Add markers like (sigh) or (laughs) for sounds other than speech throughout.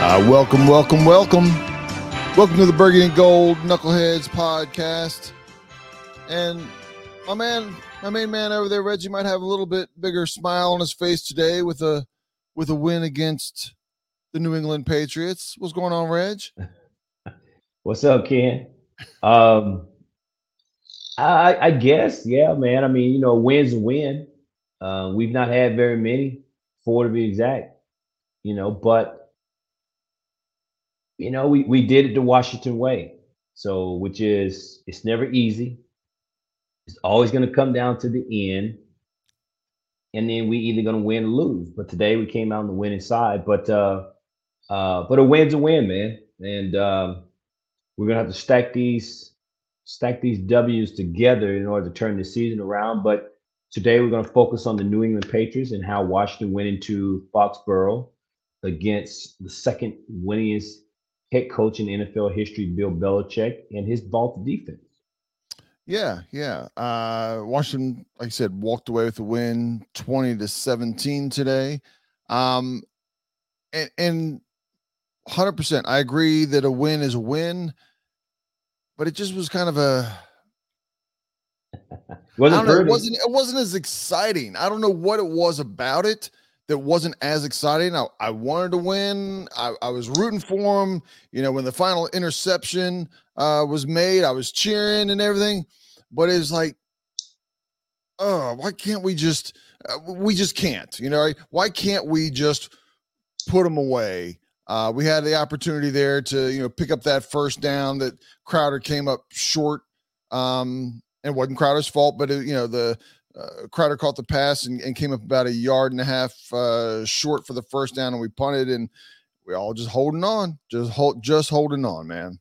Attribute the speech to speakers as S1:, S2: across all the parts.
S1: Uh, welcome, welcome, welcome. Welcome to the Burgundy and Gold Knuckleheads podcast. And my man, my main man over there, Reggie, might have a little bit bigger smile on his face today with a with a win against the New England Patriots. What's going on, Reg? (laughs)
S2: What's up, Ken? Um, I, I guess, yeah, man. I mean, you know, win's a win. Uh, we've not had very many, four to be exact. You know, but you know, we, we did it the Washington way. So, which is, it's never easy. It's always going to come down to the end. And then we either going to win or lose. But today we came out on the winning side. But, uh, uh, but a win's a win, man. And, um, we're going to have to stack these, stack these W's together in order to turn the season around. But today we're going to focus on the New England Patriots and how Washington went into Foxborough against the second winningest head coach in NFL history, Bill Belichick, and his vault defense.
S1: Yeah, yeah. Uh, Washington, like I said, walked away with a win, twenty to seventeen today. Um, and, and 100%, I agree that a win is a win, but it just was kind of a. (laughs) wasn't know, it wasn't it wasn't as exciting. I don't know what it was about it that wasn't as exciting. I, I wanted to win. I, I, was rooting for him. You know, when the final interception uh, was made, I was cheering and everything. But it's like, oh, why can't we just? Uh, we just can't. You know, why can't we just put them away? Uh, we had the opportunity there to you know pick up that first down that Crowder came up short. Um, and wasn't Crowder's fault, but it, you know the uh, Crowder caught the pass and, and, came up about a yard and a half uh, short for the first down, and we punted, and we all just holding on, just hold, just holding on, man.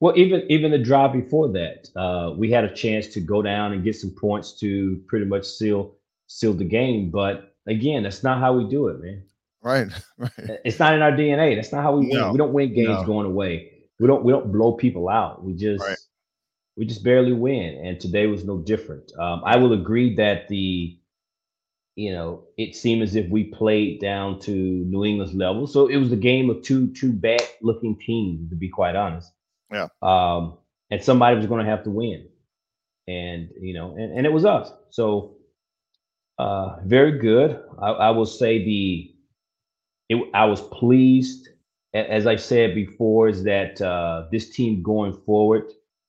S2: Well, even even the drive before that, uh, we had a chance to go down and get some points to pretty much seal seal the game. But again, that's not how we do it, man.
S1: Right, (laughs) right.
S2: It's not in our DNA. That's not how we no, win. We don't win games no. going away. We don't we don't blow people out. We just right we just barely win, and today was no different. Um, I will agree that the, you know, it seemed as if we played down to New England's level. So it was a game of two two bad looking teams, to be quite honest.
S1: Yeah.
S2: Um, and somebody was going to have to win, and you know, and, and it was us. So, uh, very good. I, I will say the, it, I was pleased. As I said before, is that uh, this team going forward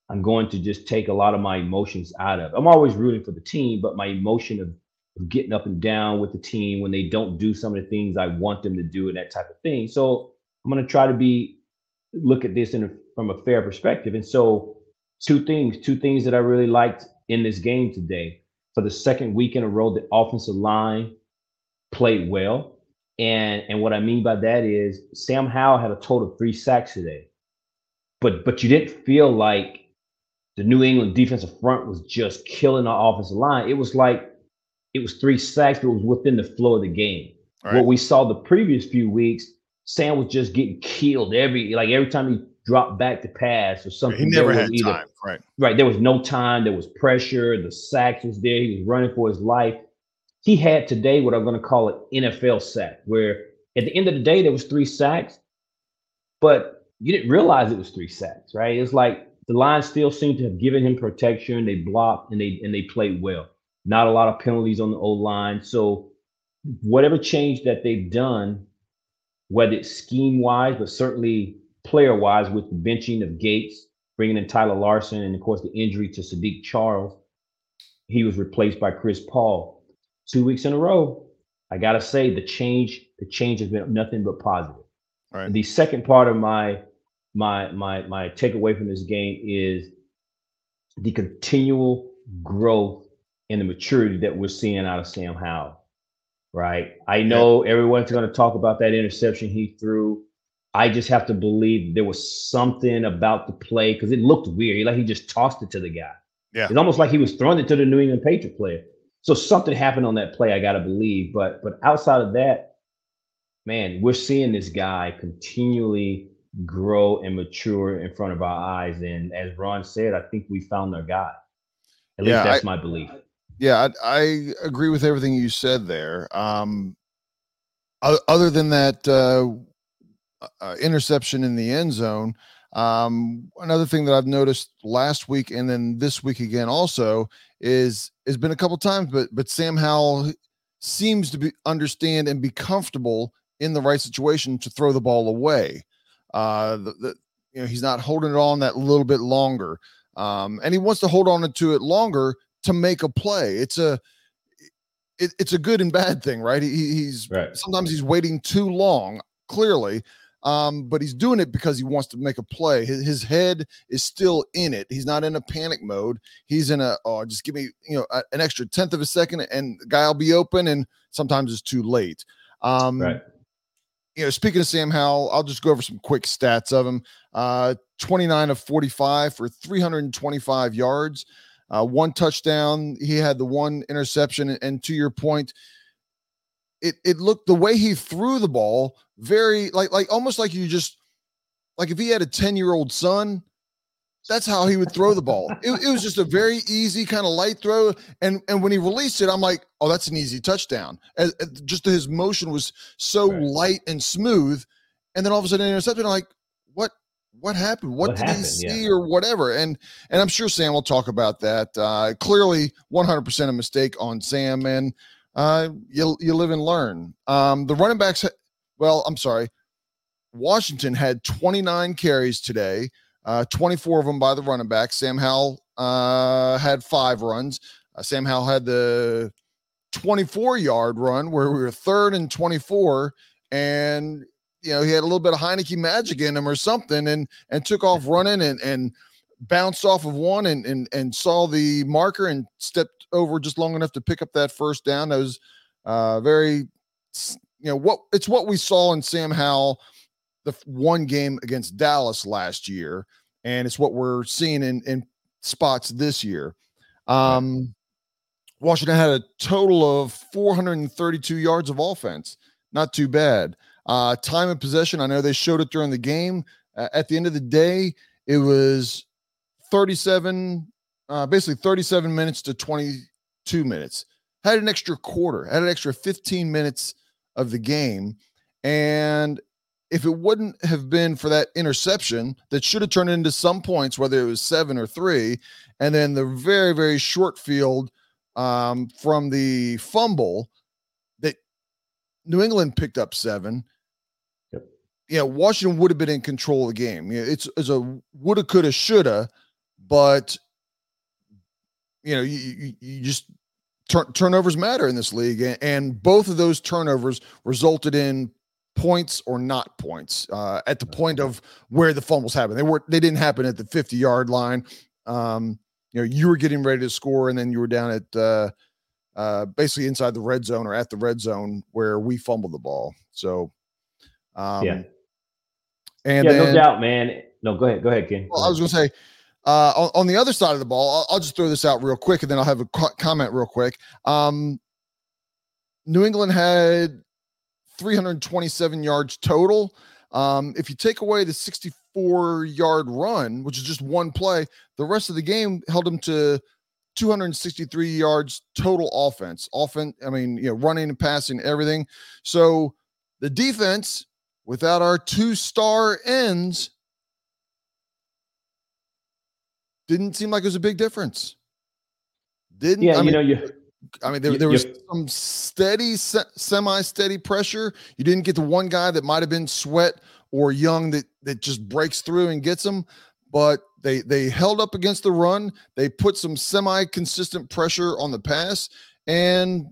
S2: I'm going to just take a lot of my emotions out of. I'm always rooting for the team, but my emotion of, of getting up and down with the team when they don't do some of the things I want them to do and that type of thing. So I'm going to try to be look at this in a, from a fair perspective. And so two things, two things that I really liked in this game today. For the second week in a row, the offensive line played well. And and what I mean by that is Sam Howell had a total of three sacks today. But but you didn't feel like the New England defensive front was just killing our offensive line. It was like it was three sacks, but it was within the flow of the game. Right. What we saw the previous few weeks, Sam was just getting killed every like every time he dropped back to pass or something.
S1: He never had either, time, right?
S2: Right. There was no time. There was pressure. The sacks was there. He was running for his life. He had today what I'm going to call an NFL sack, where at the end of the day there was three sacks, but you didn't realize it was three sacks, right? It's like the Lions still seem to have given him protection. They blocked and they and they played well. Not a lot of penalties on the O line. So whatever change that they've done, whether it's scheme wise, but certainly player wise, with the benching of Gates, bringing in Tyler Larsen, and of course the injury to Saahdiq Charles, he was replaced by Chris Paul. Two weeks in a row, I gotta say the change, the change has been nothing but positive.
S1: Right.
S2: The second part of my my my my takeaway from this game is the continual growth and the maturity that we're seeing out of Sam Howell. Right. I know yeah. everyone's going to talk about that interception he threw. I just have to believe there was something about the play because it looked weird. Like he just tossed it to the guy.
S1: Yeah.
S2: It's almost like he was throwing it to the New England Patriot player. So something happened on that play, I gotta believe. But but outside of that, man, we're seeing this guy continually grow and mature in front of our eyes. And as Ron said, I think we found our guy. At least that's I, my belief.
S1: Yeah, I, I, agree with everything you said there. Um, other than that, uh, uh, interception in the end zone. Um, another thing that I've noticed last week and then this week again also is has been a couple times, but but Sam Howell seems to be understand and be comfortable in the right situation to throw the ball away. Uh, the, the you know he's not holding it on that little bit longer, um, and he wants to hold on to it longer to make a play. It's a it, it's a good and bad thing, right? He, he's right. sometimes he's waiting too long, clearly, um, but he's doing it because he wants to make a play. His, his, head is still in it. He's not in a panic mode. He's in a oh, just give me you know a, an extra tenth of a second, and the guy will be open. And sometimes it's too late. Um, right. You know, speaking of Sam Howell, I'll just go over some quick stats of him. Uh, 29 of 45 for 325 yards, uh, one touchdown. He had the one interception, and to your point, it it looked the way he threw the ball very like like almost like you just like if he had a 10 year old son that's how he would throw the ball. It, it was just a very easy kind of light throw. And and when he released it i'm like oh that's an easy touchdown. As, just his motion was so right. light and smooth. And then all of a sudden intercepted. I'm like what what happened? What, what did happened? he see yeah. or whatever? And and i'm sure sam will talk about that. Uh clearly 100% a mistake on sam. And uh, you you live and learn. Um, the running backs, well, I'm sorry, Washington had 29 carries today, uh, 24 of them by the running back. Sam Howell uh, had five runs. Uh, Sam Howell had the 24 yard run where we were third and 24, and you know he had a little bit of Heinicke magic in him or something, and and took off running and and bounced off of one and and and saw the marker and stepped over just long enough to pick up that first down. That was uh, very, you know, what it's what we saw in Sam Howell the one game against Dallas last year, and it's what we're seeing in in spots this year. Um, Washington had a total of 432 yards of offense. Not too bad. Uh, time of possession, I know they showed it during the game. Uh, at the end of the day, it was 37, uh, basically 37 minutes to 22 minutes. Had an extra quarter, had an extra 15 minutes of the game. And if it wouldn't have been for that interception that should have turned into some points, whether it was seven or three, and then the very, very short field um, from the fumble that New England picked up seven. Yep. Yeah, Washington would have been in control of the game. Yeah, it's, it's a woulda, coulda, shoulda but you know, you, you, you just turn, turnovers matter in this league, and, and, both of those turnovers resulted in points or not points uh, at the point of where the fumbles happened. They were they didn't happen at the 50 yard line. Um, you know, you were getting ready to score, and then you were down at uh, uh, basically inside the red zone or at the red zone where we fumbled the ball. So, um,
S2: yeah, and yeah, then, no doubt, man. No, go ahead, go ahead, Ken.
S1: Well, I was going to say uh, on, on, the other side of the ball, I'll, I'll, just throw this out real quick and then I'll have a co- comment real quick. Um, New England had 327 yards total. Um, if you take away the 64 yard run, which is just one play, the rest of the game held them to 263 yards total offense. Offense, I mean, you know, running and passing, everything. So the defense, without our two star ends, didn't seem like it was a big difference. Didn't
S2: yeah, I you know you.
S1: I mean, there, there was some steady, semi-steady pressure. You didn't get the one guy that might have been Sweat or Young that that just breaks through and gets them, but they they held up against the run. They put some semi-consistent pressure on the pass, and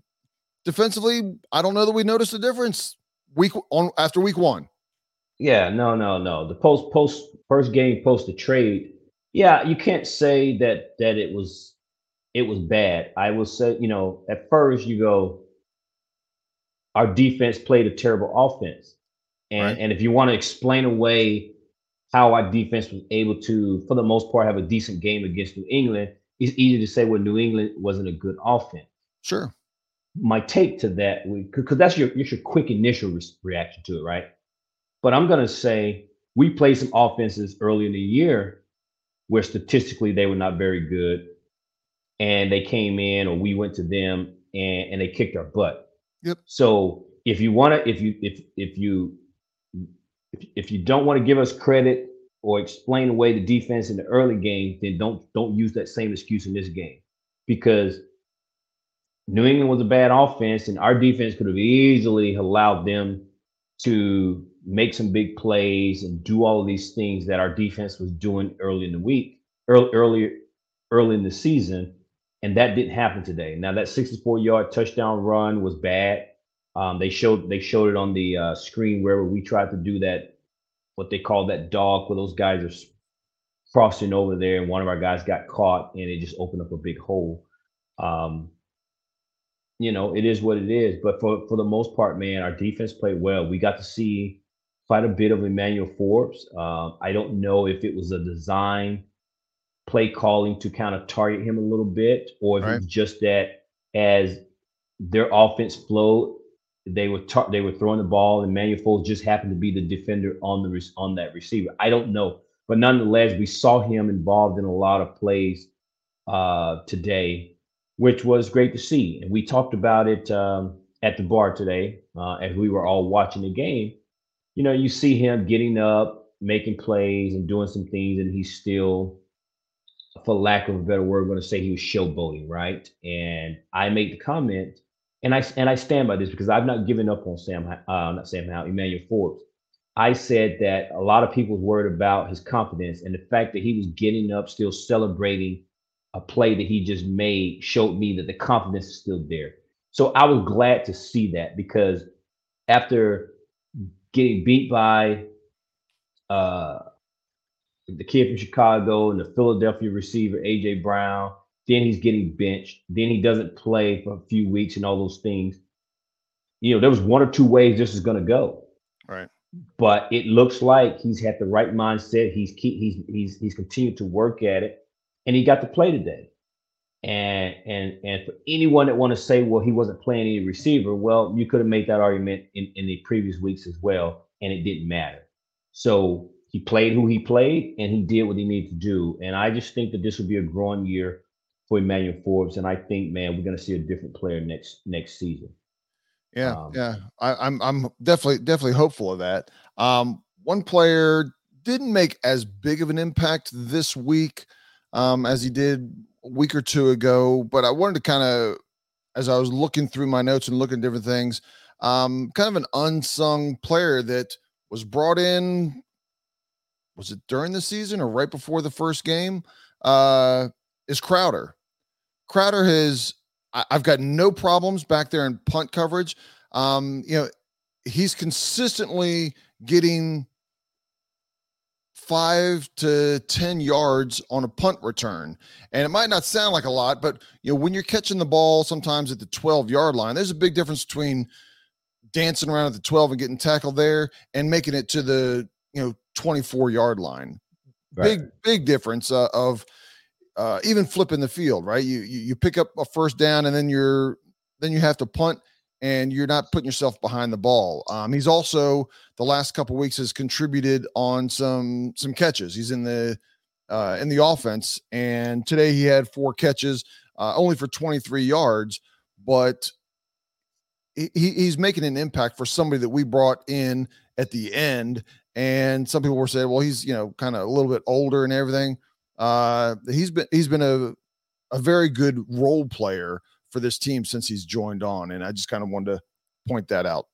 S1: defensively, I don't know that we noticed a difference week on after week one.
S2: Yeah, no, no, no. The post post first game post the trade yeah, you can't say that that it was it was bad. I will say, you know, at first you go, our defense played a terrible offense. And right. and if you want to explain away how our defense was able to, for the most part, have a decent game against New England, it's easy to say, well, New England wasn't a good offense.
S1: Sure.
S2: My take to that, we, because that's your, your quick initial re- reaction to it, right? But I'm going to say we played some offenses early in the year where statistically they were not very good, and they came in or we went to them and and they kicked our butt.
S1: Yep.
S2: So if you want to, if you if if you if, if you don't want to give us credit or explain away the defense in the early game, then don't don't use that same excuse in this game because New England was a bad offense, and our defense could have easily allowed them to make some big plays and do all of these things that our defense was doing early in the week, early early early in the season, and that didn't happen today. Now that 64 yard touchdown run was bad. Um, they showed they showed it on the uh, screen where we tried to do that, what they call that dog, where those guys are crossing over there, and one of our guys got caught, and it just opened up a big hole. Um, you know, it is what it is. But for for the most part, man, our defense played well. We got to see quite a bit of Emmanuel Forbes. Uh, I don't know if it was a design play calling to kind of target him a little bit, or if right. it's just that as their offense flowed, they were tar- they were throwing the ball, and Forbes just happened to be the defender on the re- on that receiver. I don't know, but nonetheless, we saw him involved in a lot of plays uh, today, which was great to see. And we talked about it um, at the bar today uh, as we were all watching the game. You know, you see him getting up, making plays, and doing some things, and he's still for lack of a better word, going to say he was showboating, right? And I made the comment, and I and I stand by this because I've not given up on Sam, uh, not Sam Howell, Emmanuel Forbes. I said that a lot of people was worried about his confidence and the fact that he was getting up, still celebrating a play that he just made, showed me that the confidence is still there. So I was glad to see that because after getting beat by uh, the kid from Chicago and the Philadelphia receiver, AJ Brown. Then he's getting benched. Then he doesn't play for a few weeks and all those things. You know, there was one or two ways this is going to go.
S1: Right.
S2: But it looks like he's had the right mindset. He's he's he's he's continued to work at it, and he got to play today. And and and for anyone that want to say, well, he wasn't playing any receiver, well, you could have made that argument in in the previous weeks as well, and it didn't matter. So he played who he played and he did what he needed to do. And I just think that this will be a growing year for Emmanuel Forbes. And I think, man, we're going to see a different player next next season.
S1: Yeah, um, yeah, I, am I'm, I'm definitely definitely hopeful of that. Um, one player didn't make as big of an impact this week um, as he did a week or two ago, but I wanted to kind of, as I was looking through my notes and looking at different things, um, kind of an unsung player that was brought in was it during the season or right before the first game? Uh, is Crowder. Crowder has, I, have got no problems back there in punt coverage. Um, you know, he's consistently getting five to 10 yards on a punt return. And it might not sound like a lot, but, you know, when you're catching the ball sometimes at the 12 yard line, there's a big difference between dancing around at the 12 and getting tackled there and making it to the, you know, 24 yard line. Right. Big, big difference uh, of uh, even flipping the field, right? You, you you pick up a first down and then you're then you have to punt and you're not putting yourself behind the ball. Um, he's also the last couple weeks has contributed on some some catches. He's in the uh, in the offense, and today he had four catches, uh, only for 23 yards, but he, he's making an impact for somebody that we brought in at the end and some people were saying, well, he's you know kind of a little bit older and everything. Uh, he's been he's been a a very good role player for this team since he's joined on, and I just kind of wanted to point that out.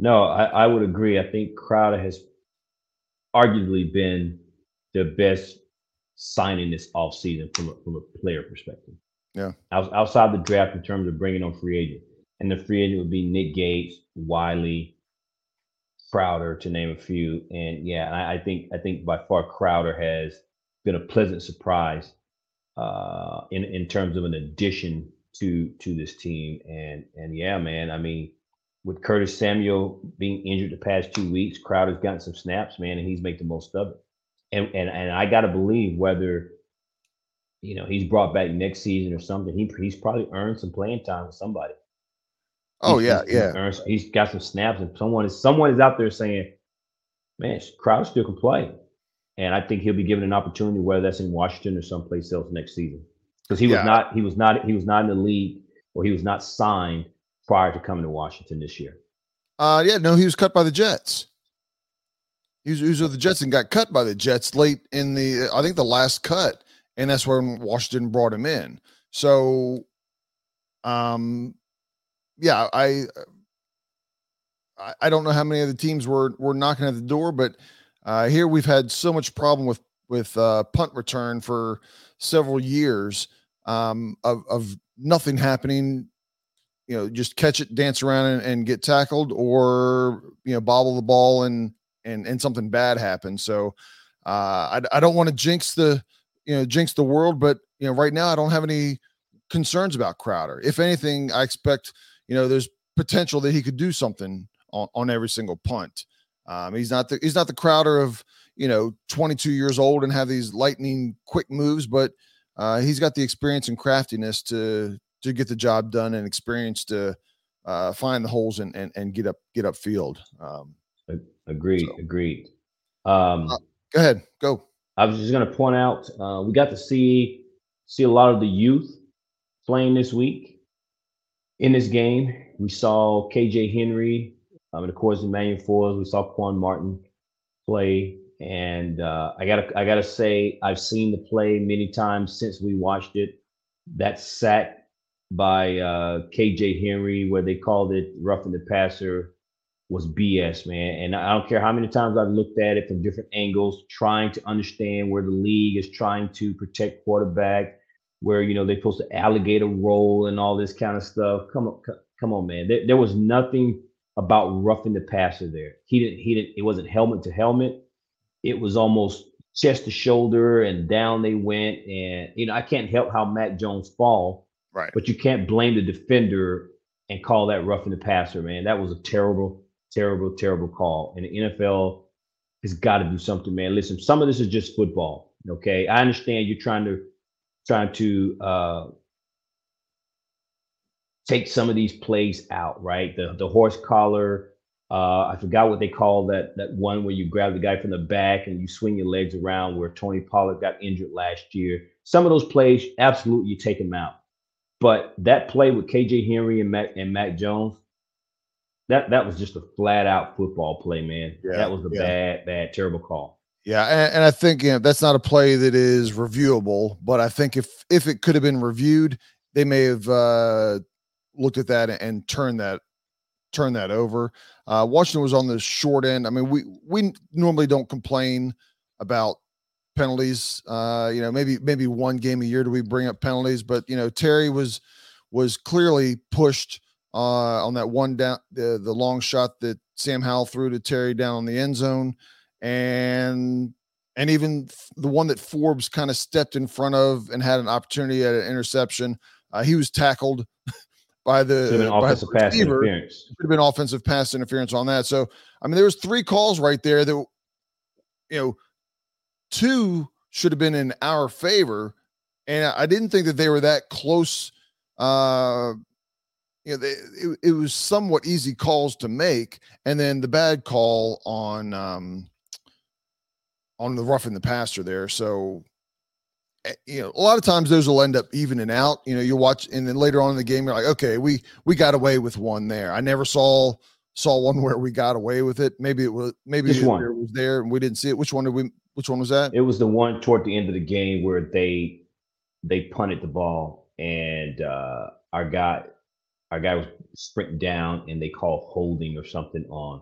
S2: No, I, I would agree. I think Crowder has arguably been the best signing this offseason from a, from a player perspective.
S1: Yeah.
S2: outside the draft in terms of bringing on free agent. And the free agent would be Nick Gates, Wylie, Crowder, to name a few. And yeah, I, I, think I think by far Crowder has been a pleasant surprise uh, in in terms of an addition to to this team. And and yeah, man, I mean, with Curtis Samuel being injured the past two weeks, Crowder's gotten some snaps, man, and he's made the most of it. And and and I got to believe whether you know he's brought back next season or something, he he's probably earned some playing time with somebody.
S1: Oh yeah, yeah.
S2: he's got some snaps, and someone is someone is out there saying, "Man, Crowder still can play," and I think he'll be given an opportunity, whether that's in Washington or someplace else next season, because he was not he was not he was not in the league or he was not signed prior to coming to Washington this year.
S1: Uh, yeah, no, he was cut by the Jets. He was, he was with the Jets and got cut by the Jets late in the, I think the last cut, and that's when Washington brought him in. So, um, yeah, I, I don't know how many of the teams were were knocking at the door, but uh, here we've had so much problem with with uh, punt return for several years um, of of nothing happening. You know, just catch it, dance around, and, and get tackled, or you know, bobble the ball and and and something bad happens. So uh, I I don't want to jinx the you know jinx the world, but you know right now I don't have any concerns about Crowder. If anything, I expect you know there's potential that he could do something on, on every single punt. Um, he's not the he's not the Crowder of you know 22 years old and have these lightning quick moves, but uh, he's got the experience and craftiness to to get the job done and experience to uh, find the holes and, and and get up get up field. Um,
S2: Agreed. So. Agreed. Um,
S1: uh, go ahead. Go.
S2: I was just going to point out uh, we got to see see a lot of the youth playing this week in this game. We saw KJ Henry, um, and of course Emmanuel Forbes. We saw Quan Martin play, and uh, I gotta I gotta say I've seen the play many times since we watched it. That sack by uh, KJ Henry, where they called it roughing the passer, was BS, man. And I don't care how many times I've looked at it from different angles, trying to understand where the league is trying to protect quarterback, where you know they're supposed to alligator roll and all this kind of stuff. Come on, come on, man. There, there was nothing about roughing the passer there. He didn't. He didn't. It wasn't helmet to helmet. It was almost chest to shoulder and down they went. And you know I can't help how Mac Jones fall.
S1: Right.
S2: But you can't blame the defender and call that roughing the passer, man. That was a terrible terrible, terrible call. And the NFL has got to do something, man. Listen, some of this is just football. Okay. I understand you're trying to trying to uh take some of these plays out, right? The the horse collar. Uh, I forgot what they call that that one where you grab the guy from the back and you swing your legs around where Tony Pollard got injured last year. Some of those plays, absolutely, you take them out. But that play with KJ Henry and Mac and Mac Jones, that that was just a flat out football play, man. Yeah, that was a yeah. bad, bad, terrible call.
S1: Yeah, and, and I think you know, that's not a play that is reviewable, but I think if if it could have been reviewed, they may have uh, looked at that and, turned that turned that over. Uh, Washington was on the short end. I mean, we we normally don't complain about penalties. Uh, you know, maybe maybe one game a year do we bring up penalties, but you know, Terry was was clearly pushed uh, on that one down the the long shot that Sam Howell threw to Terry down on the end zone, and and even the one that Forbes kind of stepped in front of and had an opportunity at an interception. Uh, he was tackled (laughs) by the,
S2: by the pass interference.
S1: It could have been offensive pass interference on that. So I mean, there was three calls right there that you know two should have been in our favor, and I didn't think that they were that close. Uh, you know, they, it, it was somewhat easy calls to make, and then the bad call on um, on the roughing the passer there. So, eh, you know, a lot of times those will end up evening out. You know, you watch, and then later on in the game, you're like, okay, we we got away with one there. I never saw saw one (laughs) where we got away with it. Maybe it was maybe it was there and we didn't see it. Which one did we? Which one was that?
S2: It was the one toward the end of the game where they they punted the ball and uh our guy our guy was sprinting down and they called holding or something on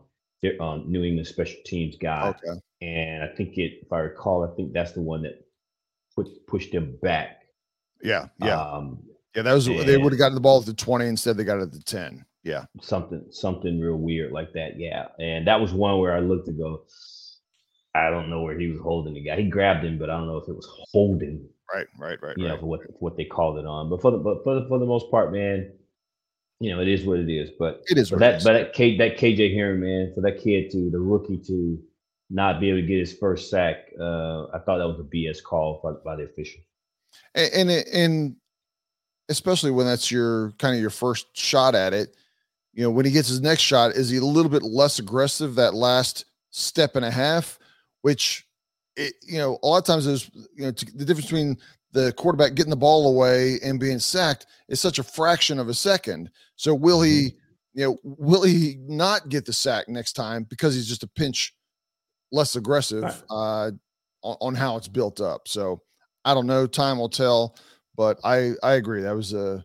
S2: on New England special teams guy. Okay. And I think it, if I recall, I think that's the one that put pushed them back.
S1: Yeah, yeah, um, yeah. That was they would have gotten the ball at the twenty instead. They got it at the ten. Yeah,
S2: something something real weird like that. Yeah, and that was one where I looked to go. I don't know where he was holding the guy. He grabbed him, but I don't know if it was holding.
S1: Right, right, right.
S2: You
S1: right.
S2: know, for what for what they called it on. But for the but for the, for the most part, man, you know, it is what it is. But
S1: it is.
S2: But that, but that, K, that KJ Henry, man, for that kid to the rookie to not be able to get his first sack, uh, I thought that was a BS call by, by the official.
S1: And, and and especially when that's your kind of your first shot at it, you know, when he gets his next shot, is he a little bit less aggressive that last step and a half, which it, you know, a lot of times there's you know the difference between the quarterback getting the ball away and being sacked is such a fraction of a second. So will he, mm-hmm. you know, will he not get the sack next time because he's just a pinch, less aggressive uh, on, on how it's built up. So I don't know. Time will tell. But I I agree. That was a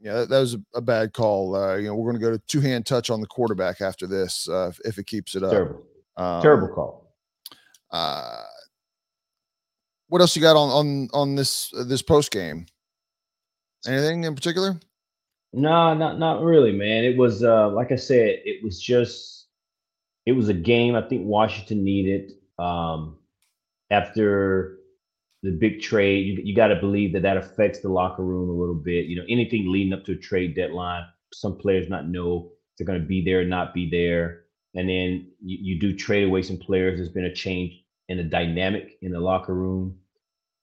S1: yeah that, that was a, a bad call. Uh, you know we're going to go to two hand touch on the quarterback after this uh, if, if it keeps it up.
S2: Terrible,
S1: Um,
S2: terrible call.
S1: Uh, what else you got on on on this uh, this post game? Anything in particular?
S2: No, not not really, man. It was uh, like I said, it was just it was a game I think Washington needed. Um, after the big trade, you, you got to believe that that affects the locker room a little bit. You know, anything leading up to a trade deadline, some players not know they're going to be there or not be there, and then you, you do trade away some players. There's been a change in the dynamic in the locker room.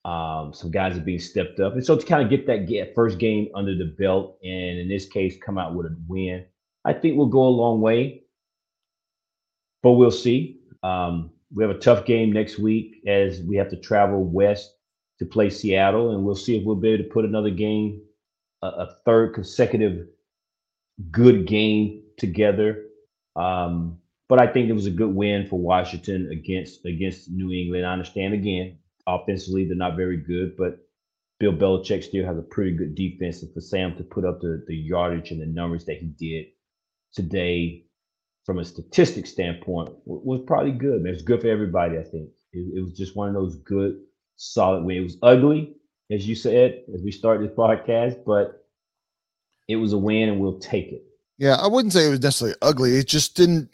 S2: Um, some guys are being stepped up, and so to kind of get that get first game under the belt, and in this case, come out with a win, I think will go a long way. But we'll see. Um, we have a tough game next week as we have to travel west to play Seattle, and we'll see if we'll be able to put another game, a, a third consecutive good game together. Um, but I think it was a good win for Washington against against New England. I understand again, offensively they're not very good, but Bill Belichick still has a pretty good defense. And for Sam to put up the, the yardage and the numbers that he did today, from a statistic standpoint, wa- was probably good. It was good for everybody. I think it, it was just one of those good, solid wins. It was ugly, as you said, as we start this podcast, but it was a win, and we'll take it.
S1: Yeah, I wouldn't say it was necessarily ugly. It just didn't.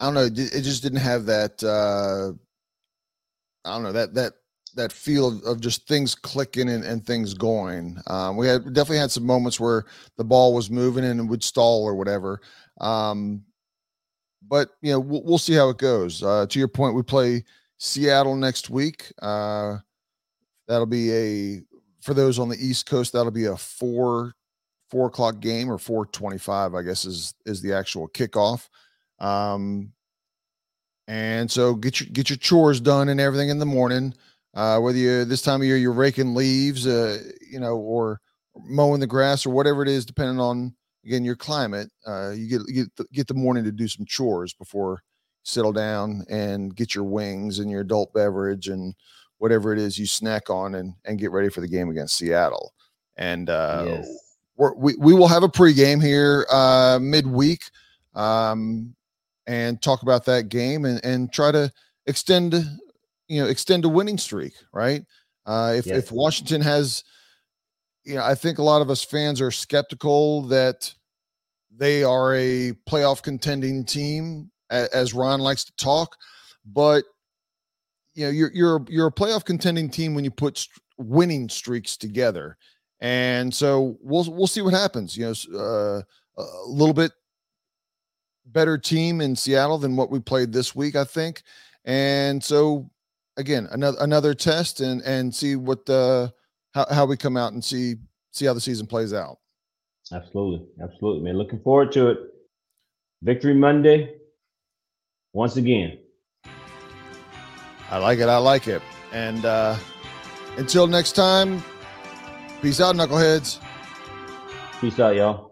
S1: I don't know. It just didn't have that. uh I don't know that that that feel of, of just things clicking and, and things going. Um, we had definitely had some moments where the ball was moving and it would stall or whatever. Um, but you know, we'll, we'll see how it goes. Uh, to your point, we play Seattle next week. Uh, that'll be a for those on the East Coast. That'll be a four four o'clock game or four twenty five. I guess is is the actual kickoff. Um, and so get your get your chores done and everything in the morning. Uh, whether you this time of year you're raking leaves, uh, you know, or mowing the grass or whatever it is, depending on again your climate. Uh, you get get the, get the morning to do some chores before you settle down and get your wings and your adult beverage and whatever it is you snack on and and get ready for the game against Seattle. And uh,
S2: yes.
S1: we're, we we will have a pregame here uh, midweek, um, and talk about that game and and try to extend, you know, extend a winning streak. Right? Uh, if
S2: Yes.
S1: if Washington has, you know, I think a lot of us fans are skeptical that they are a playoff contending team, as Ron likes to talk, but you know you're you're you're a playoff contending team when you put st- winning streaks together and so we'll we'll see what happens you know uh, a little bit better team in Seattle than what we played this week I think and so again another another test and and see what the how, how we come out and see see how the season plays out
S2: Absolutely. Absolutely, man. Looking forward to it. Victory Monday. Once again.
S1: I like it I like it and uh until next time peace out knuckleheads
S2: Peace out, y'all.